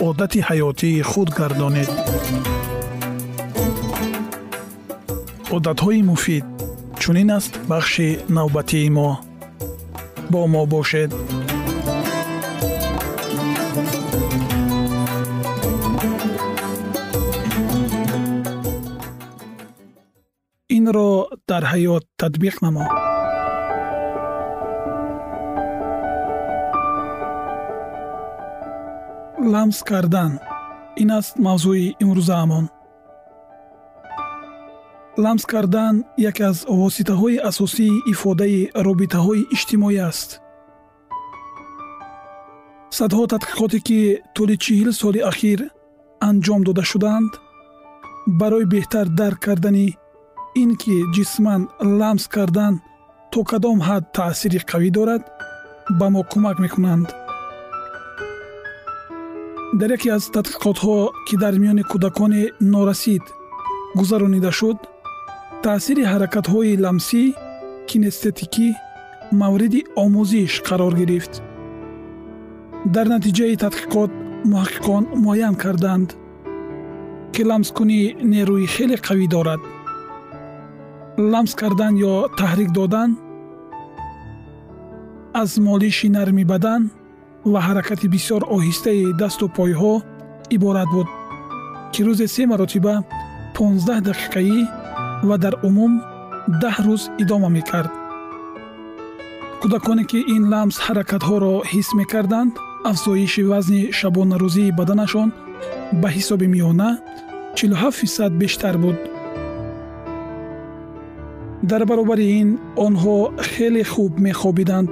одати ҳаётии худ гардонед. Одатҳои муфид чунин аст бахши навбатии мо. Бо мо бошед. Инро дар ҳаёт татбиқ намо ламс кардан. Ин аст мавзӯи имрӯзаамон. Ламс кардан яке аз воситаҳои асосии ифодаи робитаҳои иҷтимоӣ аст. Садҳо тадқиқоте ки тӯли чил соли ахир анҷом дода шудаанд барои беҳтар дарк кардани ин ки ҷисман ламс кардан то кадом ҳад таъсири қавӣ дорад ба мо кӯмак мекунанд дар яке аз тадқиқотҳо ки дар миёни кӯдакони норасид гузаронида шуд таъсири ҳаракатҳои ламсӣ кинестетикӣ мавриди омӯзиш қарор гирифт. Дар натиҷаи тадқиқот муҳаққиқон муайян карданд ки ламскунӣ нерӯи хеле қавӣ дорад. Ламс кардан ё таҳрик додан аз молиши нарми бадан ва ҳаракати бисёр оҳистаи дасту пойҳо иборат буд ки рӯзе се маротиба 15 дақиқаӣ ва дар умум даҳ рӯз идома мекард. Кӯдаконе ки ин ламс ҳаракатҳоро ҳис мекарданд афзоиши вазни шабонарӯзии баданашон ба ҳисоби миёна 47 фисад бештар буд. Дар баробари ин онҳо хеле хуб мехобиданд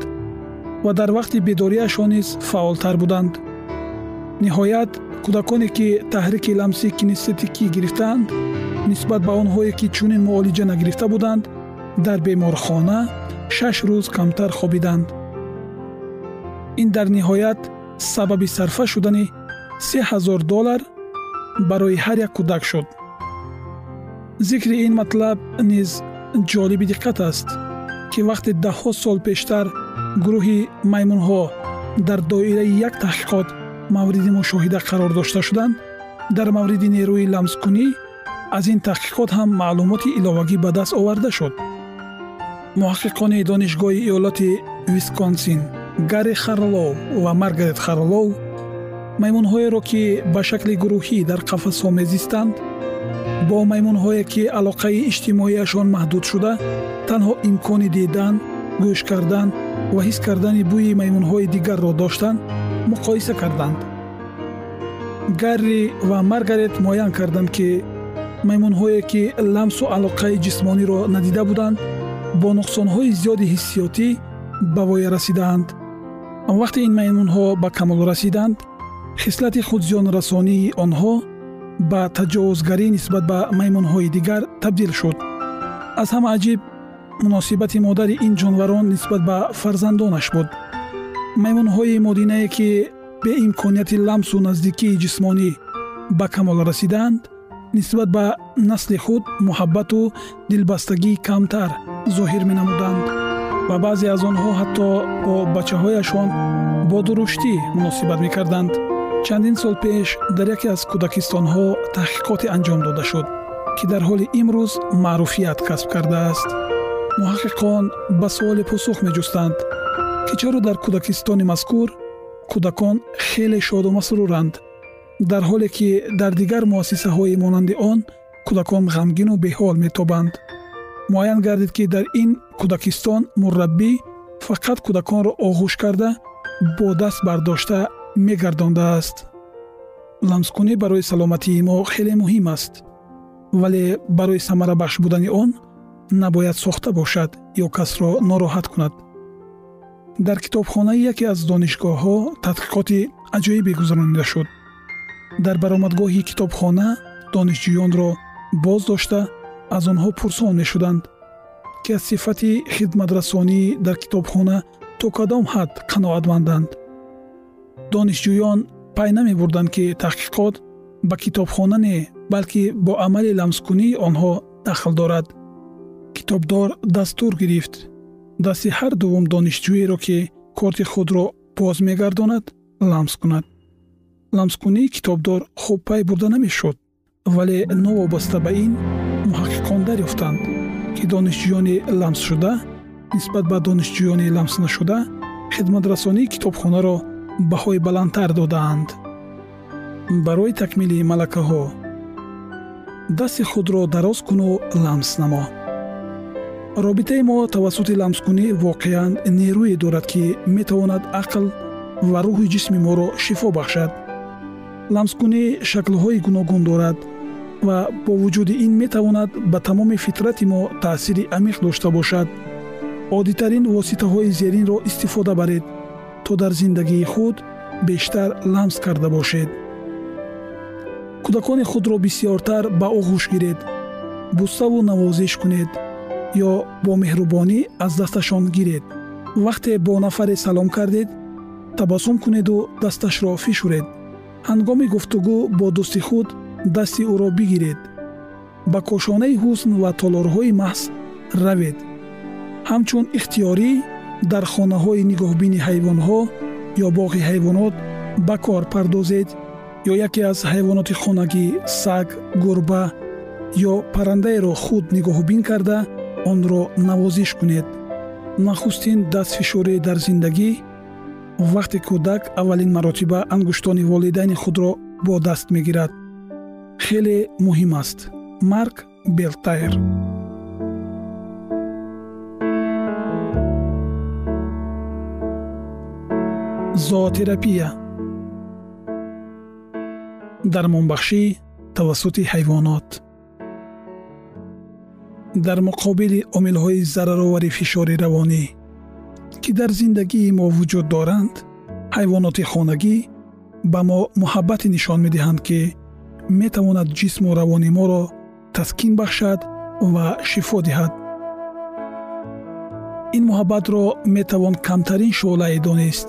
ва дар вақти бедориашон низ фаъолтар буданд. Ниҳоят кӯдаконе ки таҳрики ламси кинестетикӣ гирифтаанд нисбат ба онҳое ки чунин муолиҷа нагирифта буданд дар беморхона шаш рӯз камтар хобиданд. Ин дар ниҳоят сабаби сарфа шудани се ҳазор доллар барои ҳар як кӯдак шуд. Зикри ин матлаб низ ҷолиби диққат аст ки вақте даҳҳо сол пештар гурӯҳи маймунҳо дар доираи як таҳқиқот мавриди мушоҳида қарор дошта шуданд. Дар мавриди нерӯи ламскунӣ аз ин таҳқиқот ҳам маълумоти иловагӣ ба даст оварда шуд. Муҳаққиқони донишгоҳи иёлоти висконсин гарри харлоу ва маргарет харлоу маймунҳоеро ки ба шакли гурӯҳӣ дар қафасҳо мезистанд бо маймунҳое ки алоқаи иҷтимоияшон маҳдуд шуда танҳо имкони дидан гӯш кардан ва ҳис кардани бӯи маймунҳои дигарро доштанд муқоиса карданд. Гарри ва маргарет муайян карданд ки маймунҳое ки ламсу алоқаи ҷисмониро надида буданд бо нуқсонҳои зиёди ҳиссиётӣ ба воя расидаанд вақте ин маймунҳо ба камол расиданд хислати худзиёнрасонии онҳо ба таҷовузгарӣ нисбат ба маймунҳои дигар табдил шуд. Аз ҳама аҷиб муносибати модари ин ҷонварон нисбат ба фарзандонаш буд. Маймунҳои модинае ки беимконияти ламсу наздикии ҷисмонӣ ба камол расидаанд нисбат ба насли худ муҳаббату дилбастагӣ камтар зоҳир менамуданд. Ва баъзе аз онҳо ҳатто бо бачаҳояшон бо дуруштӣ муносибат мекарданд. Чандин сол пеш дар яке аз кӯдакистонҳо таҳқиқоте анҷом дода шуд ки дар ҳоли имрӯз маъруфият касб кардааст муҳаққиқон ба суоле посух меҷустанд ки чаро дар кӯдакистони мазкур кӯдакон хеле шоду масруранд дар ҳоле ки дар дигар муассисаҳои монанди он кӯдакон ғамгину беҳол метобанд. Муайян гардид ки дар ин кӯдакистон мурраббӣ фақат кӯдаконро оғӯш карда бо даст бардошта мегардондааст. Ламскунӣ барои саломатии мо хеле муҳим аст вале барои самарабахш будани он набояд сохта бошад ё касро нороҳат кунад. Дар китобхонаи яке аз донишгоҳҳо тадқиқоти аҷоибе гузаронида шуд. Дар баромадгоҳи китобхона донишҷӯёнро боз дошта аз онҳо пурсон мешуданд ки аз сифати хидматрасонӣ дар китобхона то кадом ҳад қаноатманданд. Донишҷӯён пай намебурданд ки таҳқиқот ба китобхона не балки бо амали ламскунии онҳо дахл дорад китобдор дастур гирифт. Дасти ҳар дуввум донишҷӯеро ки корти худро боз мегардонад ламс кунад. Ламскунии китобдор хуб пай бурда намешуд вале новобаста ба ин муҳаққиқон дарёфтанд ки донишҷӯёни ламсшуда нисбат ба донишҷӯёни ламснашуда хидматрасонии китобхонаро баҳои баландтар додаанд. Барои такмили малакаҳо дасти худро дароз куну ламс намо робитаи мо тавассути ламскунӣ воқеан нерӯе дорад ки метавонад ақл ва рӯҳи ҷисми моро шифо бахшад. Ламскунӣ шаклҳои гуногун дорад ва бо вуҷуди ин метавонад ба тамоми фитрати мо таъсири амиқ дошта бошад. Оддитарин воситаҳои зеринро истифода баред то дар зиндагии худ бештар ламс карда бошед. Кӯдакони худро бисьёртар ба оғӯш гиред буставу навозиш кунед ё бо меҳрубонӣ аз дасташон гиред. Вақте бо нафаре салом кардед табассум кунеду дасташро фишуред. Ҳангоми гуфтугӯ бо дӯсти худ дасти ӯро бигиред. Ба кошонаи ҳусн ва толорҳои маҳз равед. Ҳамчун ихтиёрӣ дар хонаҳои нигоҳбини ҳайвонҳо ё боғи ҳайвонот ба кор пардозед ё яке аз ҳайвоноти хонагӣ саг гурба ё паррандаеро худ нигоҳубин карда онро навозиш кунед. Нахустин дастфишурӣ дар зиндагӣ вақте кӯдак аввалин маротиба ангуштони волидайни худро бо даст мегирад. Хеле муҳим аст. Марк белтайр. Зоотерапия. Дармонбахшӣ тавассути ҳайвонот дар муқобили омилҳои зараровари фишори равонӣ ки дар зиндагии мо вуҷуд доранд ҳайвоноти хонагӣ ба мо муҳаббате нишон медиҳанд ки метавонад ҷисму равони моро таскин бахшад ва шифо диҳад. Ин муҳаббатро метавон камтарин шӯълае донист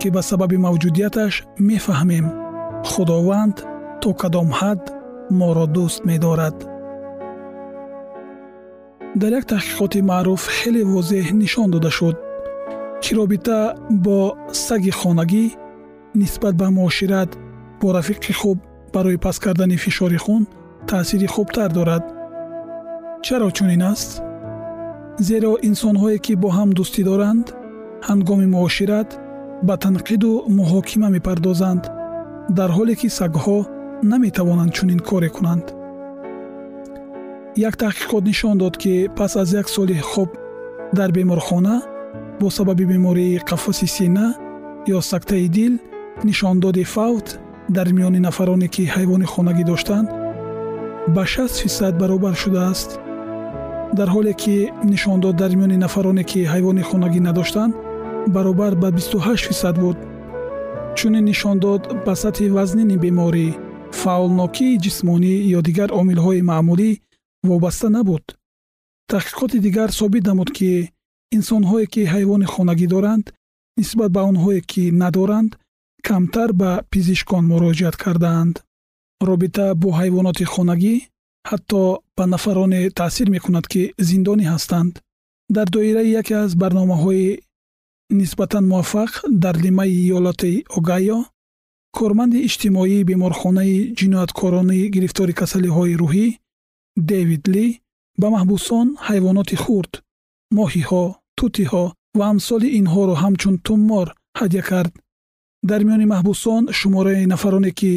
ки ба сабаби мавҷудияташ мефаҳмем. Худованд то кадом ҳад моро дӯст медорад дар як таҳқиқоти маъруф хеле возеҳ нишон дода шуд. Ки робита бо саги хонагӣ нисбат ба муошират бо рафиқи хуб барои паст кардани фишори хун таъсири хубтар дорад. Чаро чунин аст? Зеро инсонҳое ки бо ҳам дӯстӣ доранд ҳангоми муошират ба танқиду муҳокима мепардозанд дар ҳоле ки сагҳо наметавонанд чунин коре кунанд як таҳқиқот нишон дод ки пас аз як соли хоб дар беморхона бо сабаби бемории қаффаси сина ё сактаи дил нишондоди фавт дар миёни нафароне ки ҳайвони хонагӣ доштанд ба 6 фисад баробар шудааст. Дар ҳоле ки нишондод дар миёни нафароне ки ҳайвони хонагӣ надоштанд баробар ба 28 фисад буд чунин нишон дод ба сатҳи вазнини беморӣ фаъолнокии ҷисмонӣ ё дигар омилҳои маъмулӣ вобаста набуд. Таҳқиқоти дигар собит намуд ки инсонҳое ки ҳайвони хонагӣ доранд нисбат ба онҳое ки надоранд камтар ба пизишкон муроҷиат кардаанд. Робита бо ҳайвоноти хонагӣ ҳатто ба нафароне таъсир мекунад ки зиндонӣ ҳастанд. Дар доираи яке аз барномаҳои нисбатан муваффақ дар лимаи иёлоти огайо корманди иҷтимоии беморхонаи ҷинояткоронии гирифтори касалиҳои рӯҳӣ дэвид ли ба маҳбусон ҳайвоноти хурд моҳиҳо тутиҳо ва амсоли инҳоро ҳамчун туммор ҳадя кард. Дар миёни маҳбусон шумораи нафароне ки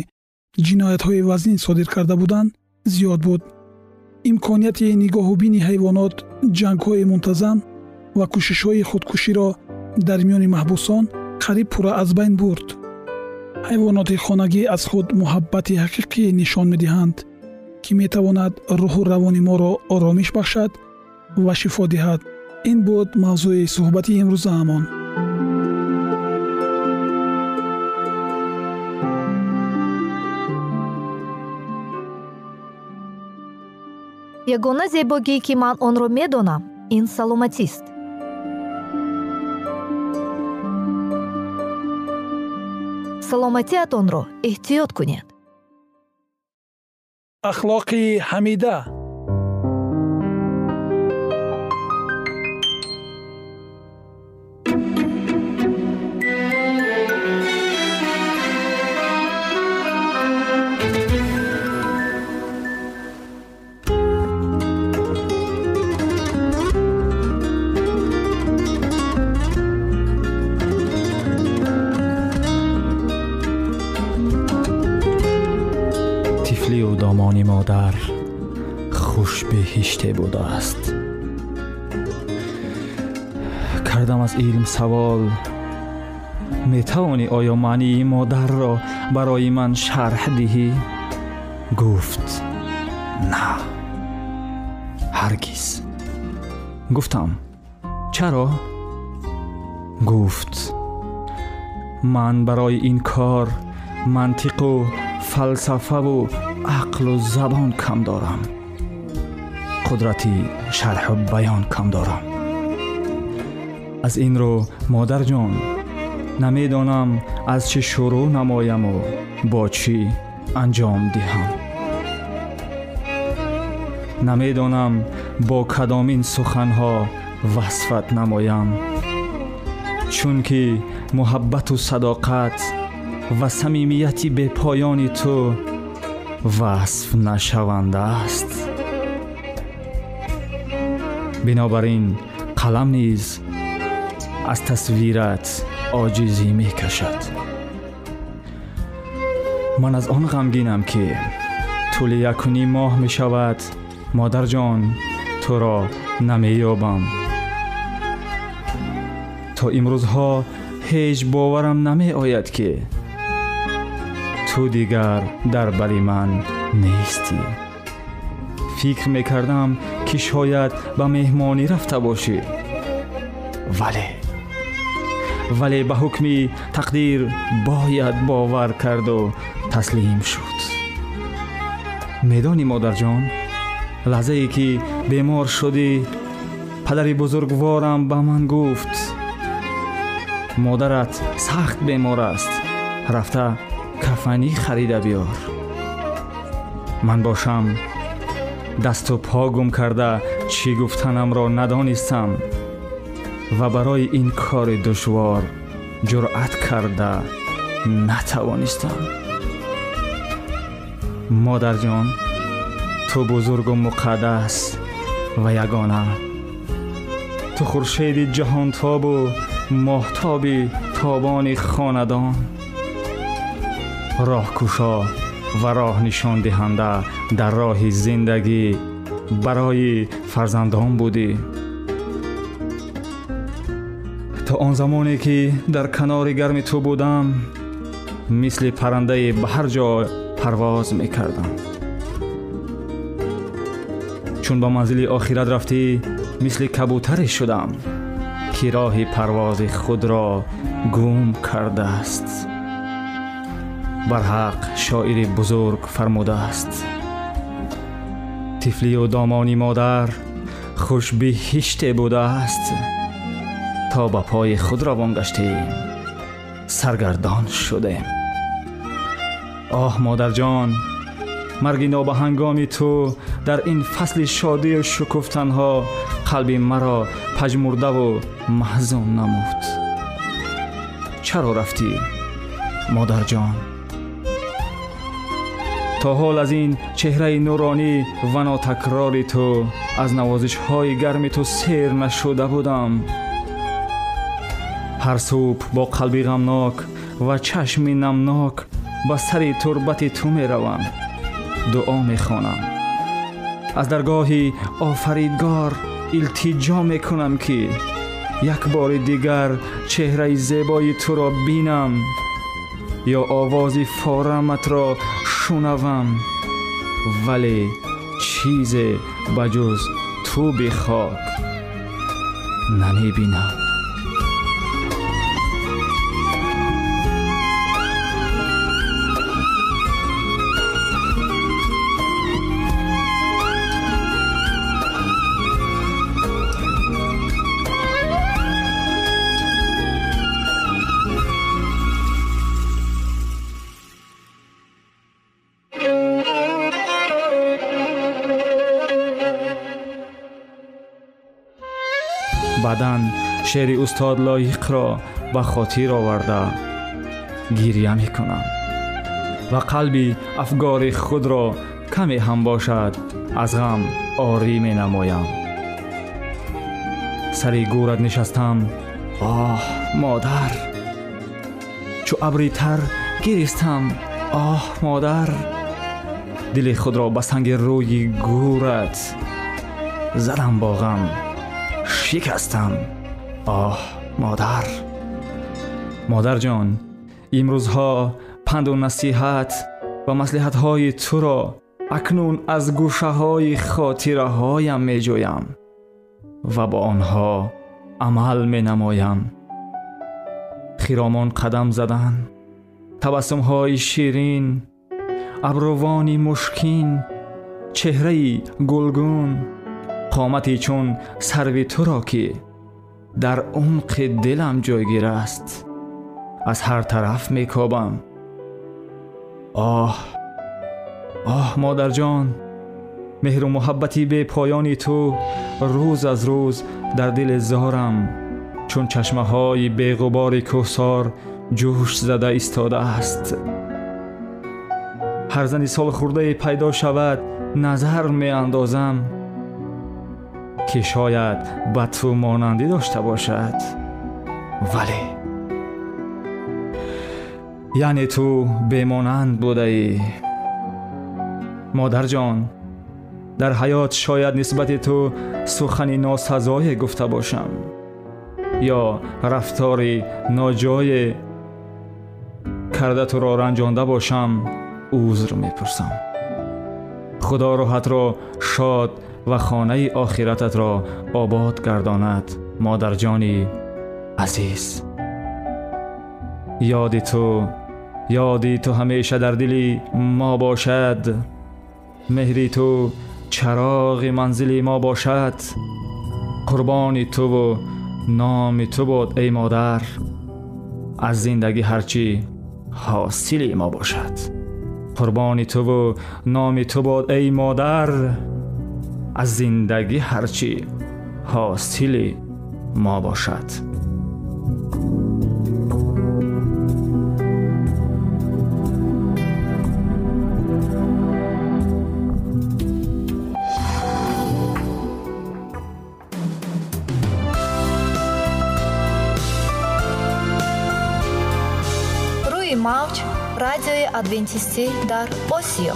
ҷиноятҳои вазнин содир карда буданд зиёд буд. Имконияти нигоҳубини ҳайвонот ҷангҳои мунтазам ва кӯшишҳои худкуширо дар миёни маҳбусон қариб пурра аз байн бурд. Ҳайвоноти хонагӣ аз худ муҳаббати ҳақиқӣ нишон медиҳанд ки метавонад рӯҳу равони моро оромиш бахшад ва шифо диҳад. Ин буд мавзӯи суҳбати имрӯзаамон ягона зебогӣ ки ман онро медонам ин саломатист. Саломатиатонро эҳтиёт кунед ахлоқи ҳамида модар хушбеҳиште будааст кардам аз илм савол метавонӣ оё маънии модарро барои ман шарҳ диҳӣ гуфт на ҳаргиз гуфтам чаро гуфт ман барои ин кор мантиқу фалсафаву ақлу забон кам дорам қудрати шарҳу баён кам дорам аз ин рӯ модарҷон намедонам аз чӣ шурӯъ намояму бо чӣ анҷом диҳам намедонам бо кадомин суханҳо васфат намоям чунки муҳаббату садоқат ва самимияти бепоёни ту васф нашаванда аст бинобар ин қалам низ аз тасвират оҷизӣ мекашад ман аз он ғамгинам ки тӯли якунӣ моҳ мешавад. Модарҷон туро намеёбам. То имрӯзҳо ҳеҷ боварам намеояд ки ту дигар дар бари ман нестӣ фикр мекардам ки шояд ба меҳмонӣ рафта бошӣ вале вале ба ҳукми тақдир бояд бовар карду таслим шуд медонӣ модарҷон лаҳзае ки бемор шудӣ падари бузургворам ба ман гуфт модарат сахт бемор аст рафта кафанӣ харида биёр ман бошам дасту по гум карда чӣ гуфтанамро надонистам ва барои ин кори душвор ҷуръат карда натавонистам модарҷон ту бузургу муқаддас ва ягона ту хуршеди ҷаҳонтобу моҳтоби тобони хонадон راه کشا و راه نشان دهنده در راه زندگی برای فرزندان بودی. تا آن زمانی که در کنار گرم تو بودم مثل پرنده به هر جا پرواز می‌کردم. چون با منزل آخرت رفتی مثل کبوتری شدم که راه پرواز خود را گم کرده است. برحق شاعری شاعر بزرگ فرموده است. تفلی و دامانی مادر خوش به بوده است. تا به پای خود روان گشتیم سرگردان شدیم. آه مادر جان مرگ نابهنگام تو در این فصل شادی و شکفتنها قلب مرا پژمرده و محزون نمود. چرا رفتی مادر جان؟ تا حال از این چهره نورانی و ناتکرار تو از نوازش های گرم تو سیر نشده بودم. هر صبح با قلبی غمناک و چشم نمناک به سر تربت تو می روم دعا می خوانم از درگاهی آفریدگار التجا می کنم که یک بار دیگر چهره زیبای تو را بینم. یا آواز فارمت را бинам ё овози фораматро шунавам вале чизе زدن شعر استاد لایق را به خاطر آورده. گیریه می کنم و قلبی افگار خود را کمی هم باشد از غم آری می نمایم. سری گورت نشستم. آه مادر. چو ابری تر گریستم. آه مادر. دل خود را به سنگ روی گورت زدم با غم. Шикастам оҳ модар. Модарҷон имрӯзҳо панду насиҳат ва маслиҳатҳои туро акнун аз гӯшаҳои хотираҳоям меҷӯям ва бо онҳо амал менамоям. Хиромон қадам задан табассумҳои ширин абрувони мушкин чеҳраи гулгун қомати чун сарви туро ки дар умқи дилам ҷойгир аст аз ҳар тараф мекобам оҳ оҳ модарҷон меҳру муҳаббати бепоёни ту рӯз аз рӯз дар дили зорам чун чашмаҳои беғубори кӯҳсор ҷӯш зада истодааст ҳар зани солхӯрдае пайдо шавад назар меандозам که شاید به تو مانندی داشته باشد. ولی یعنی تو بمانند بوده ای. مادر جان در حیات شاید نسبت تو سخنی ناسزای گفته باشم. یا رفتاری ناجای کرده تو را رنجانده باشم عذر می‌پرسم. خدا راحت را شاد و خانه آخرتت را آباد گرداند مادر جانی عزیز. یاد تو یادی تو همیشه در دلی ما باشد. مهری تو چراغ منزلی ما باشد. قربان تو و نام تو باد ای مادر. از زندگی هرچی حاصل ما باشد. قربان تو و نام تو باد ای مادر. аз зиндагӣ ҳарчӣ ҳосили мо бошад. Радиои адвентистӣ дар осиё.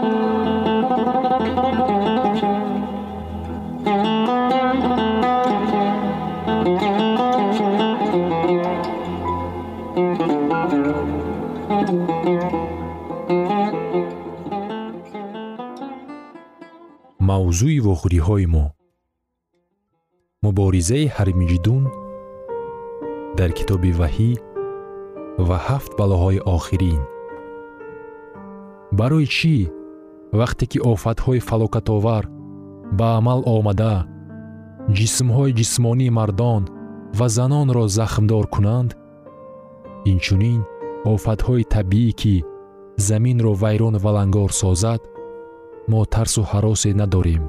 мавзӯи вохӯриҳои мо. Муборизаи ҳармиҷидун дар китоби ваҳӣ ва ҳафт балоҳои охирин. Барои чӣ вақте ки офатҳои фалокатовар ба амал омада ҷисмҳои ҷисмонии мардон ва занонро захмдор кунанд инчунин офатҳои табиӣ ки заминро вайрон валангор созад мо тарсу ҳаросе надорем.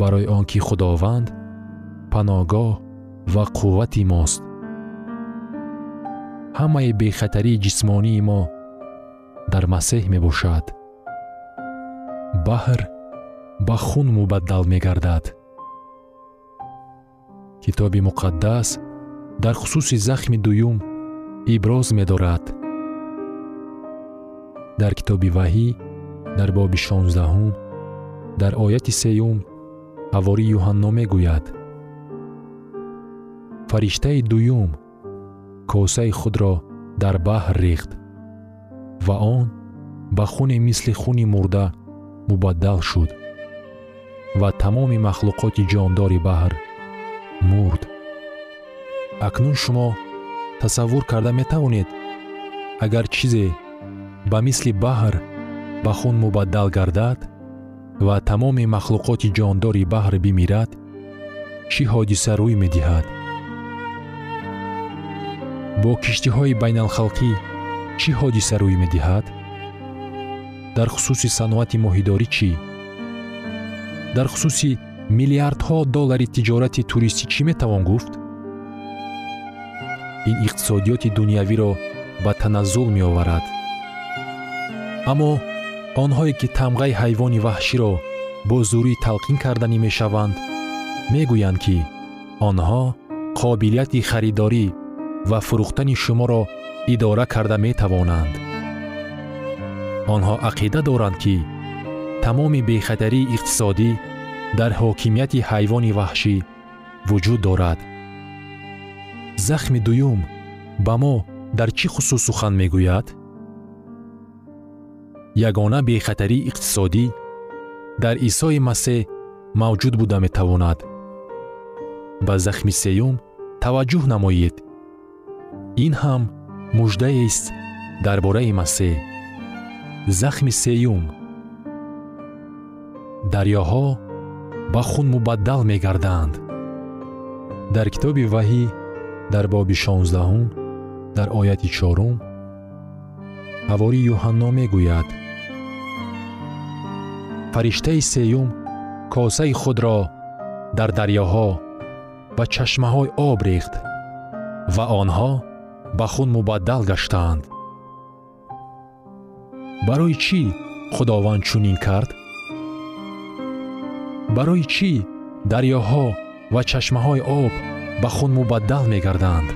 Барои он ки худованд паноҳгоҳ ва қуввати мост. Ҳамаи бехатарии ҷисмонии мо дар масеҳ мебошад. Баҳр ба хун мубаддал мегардад. Китоби муқаддас дар хусуси захми дуюм иброз медорад. Дар китоби ваҳӣ дар боби шонздаҳум дар ояти сеюм ҳавори юҳанно мегӯяд. Фариштаи дуюм косаи худро дар баҳр рехт ва он ба хуне мисли хуни мурда мубаддал шуд ва тамоми махлуқоти ҷондори баҳр мурд. Акнун шумо тасаввур карда метавонед. Агар чизе ба мисли баҳр ба хун мубаддал гардад ва тамоми махлуқоти ҷондори баҳр бимирад чӣ ҳодиса рӯй медиҳад? Бо киштиҳои байналхалқӣ чӣ ҳодиса рӯй медиҳад? Дар хусуси саноати моҳидорӣ чӣ? Дар хусуси миллиардҳо доллари тиҷорати туристӣ чӣ метавон гуфт ин иқтисодиёти дунявиро ба таназзул меоварад. Аммо онҳое ки тамғаи ҳайвони ваҳширо бо зурӣ талқин карданӣ мешаванд мегӯянд ки онҳо қобилияти харидорӣ ва фурӯхтани шуморо идора карда метавонанд. Онҳо ақида доранд ки тамоми бехатарии иқтисодӣ дар ҳокимияти ҳайвони ваҳшӣ вуҷуд дорад захми дуюм ба мо дар чӣ хусус сухан мегӯяд? Ягона бехатарии иқтисодӣ дар исои масеҳ мавҷуд буда метавонад. Ба захми сеюм таваҷҷӯҳ намоед. Ин ҳам муждаест дар бораи масеҳ. Захми сеюм дарёҳо ба хун мубаддал мегарданд. Дар китоби ваҳӣ дар боби шонздаҳум дар ояти чорум ҳавори юҳанно мегӯяд. Фариштаи сеюм косаи худро дар дарёҳо ва чашмаҳои об рехт ва онҳо ба хун мубаддал гаштаанд. Барои чӣ худованд чунин кард? Барои чӣ дарёҳо ва чашмаҳои об ба хун мубаддал мегарданд.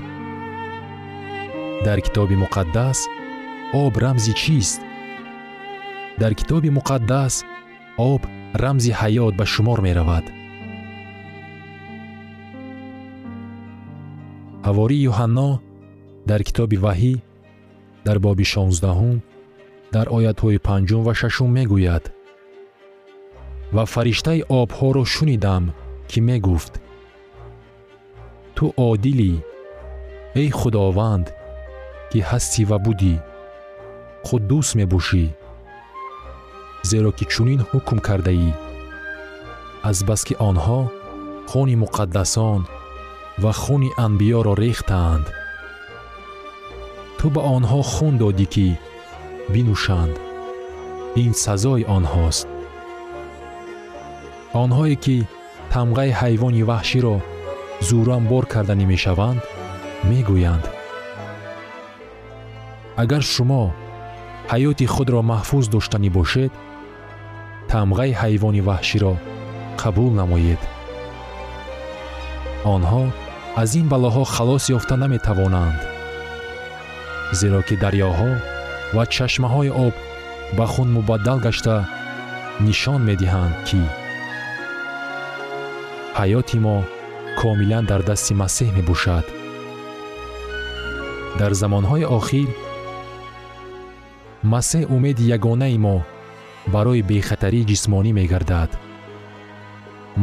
Дар китоби муқаддас об рамзи чист? Дар китоби муқаддас об рамзи ҳаёт ба шумор меравад? Ҳавори юҳанно дар китоби ваҳӣ дар боби шонздаҳум дар оятҳои панҷум ва шашум мегӯяд ва фариштаи обҳоро шунидам ки мегуфт ту одилӣ эй худованд ки ҳастӣ ва будӣ худдус мебошӣ зеро ки чунин ҳукм кардаӣ азбаски онҳо хуни муқаддасон ва хуни анбиёро рехтаанд ту ба онҳо хун додӣ ки бинӯшанд ин сазои онҳост онҳое ки тамғаи ҳайвони ваҳширо зӯранбор карданӣ мешаванд мегӯянд. Агар шумо ҳаёти худро маҳфуз доштанӣ бошед тамғаи ҳайвони ваҳширо қабул намоед. Онҳо аз ин балоҳо халос ёфта наметавонанд зеро ки дарёҳо ва чашмаҳои об ба хун мубаддал гашта нишон медиҳанд ки ҳаёти мо комилан дар дасти масеҳ мебошад дар замонҳои охир масеҳ умеди ягонаи мо барои бехатарии ҷисмонӣ мегардад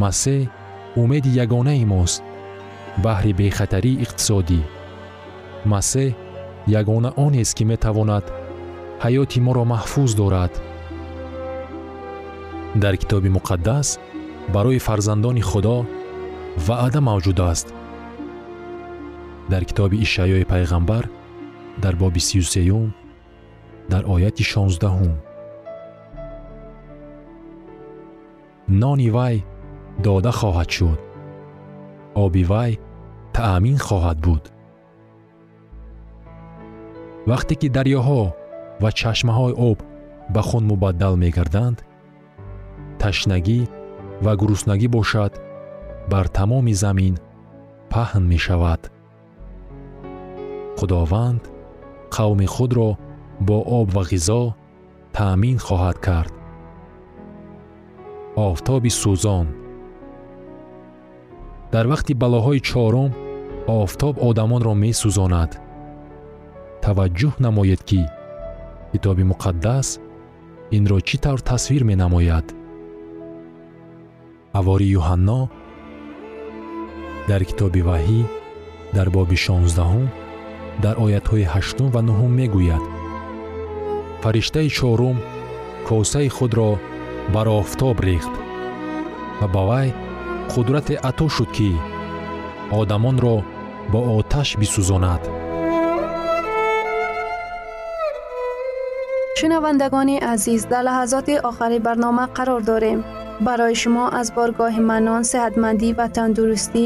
масеҳ умеди ягонаи мост баҳри бехатарии иқтисодӣ масеҳ ягона онест ки метавонад ҳаёти моро маҳфуз дорад дар китоби муқаддас барои фарзандони худо ваъда мавҷуд аст. Дар китоби ишаъёи пайғамбар дар боби сию сеюм дар ояти шонздаҳум. Нони вай дода хоҳад шуд. Оби вай таъмин хоҳад буд. Вақте ки дарёҳо ва чашмаҳои об ба хун мубаддал мегарданд ташнагӣ ва гуруснагӣ бошад бар тамоми замин паҳн мешавад. Худованд қавми худро бо об ва ғизо таъмин хоҳад кард. Офтоби сӯзон. Дар вақти балоҳои чорум офтоб одамонро месӯзонад. Таваҷҷӯҳ намоед ки китоби муқаддас инро чӣ тавр тасвир менамояд? Ҳавори юҳанно дар китоби ваҳӣ дар боби шонздаҳум дар оятҳои ҳаштум ва нуҳум мегӯяд фариштаи чорум косаи худро бар офтоб рехт ва ба вай қудрате ато шуд ки одамонро бо оташ бисӯзонад шунавандагони азиз дар лаҳазоти охари барнома қарор дорем барои шумо аз боргоҳи манон сеҳатмандӣ ва тандурустӣ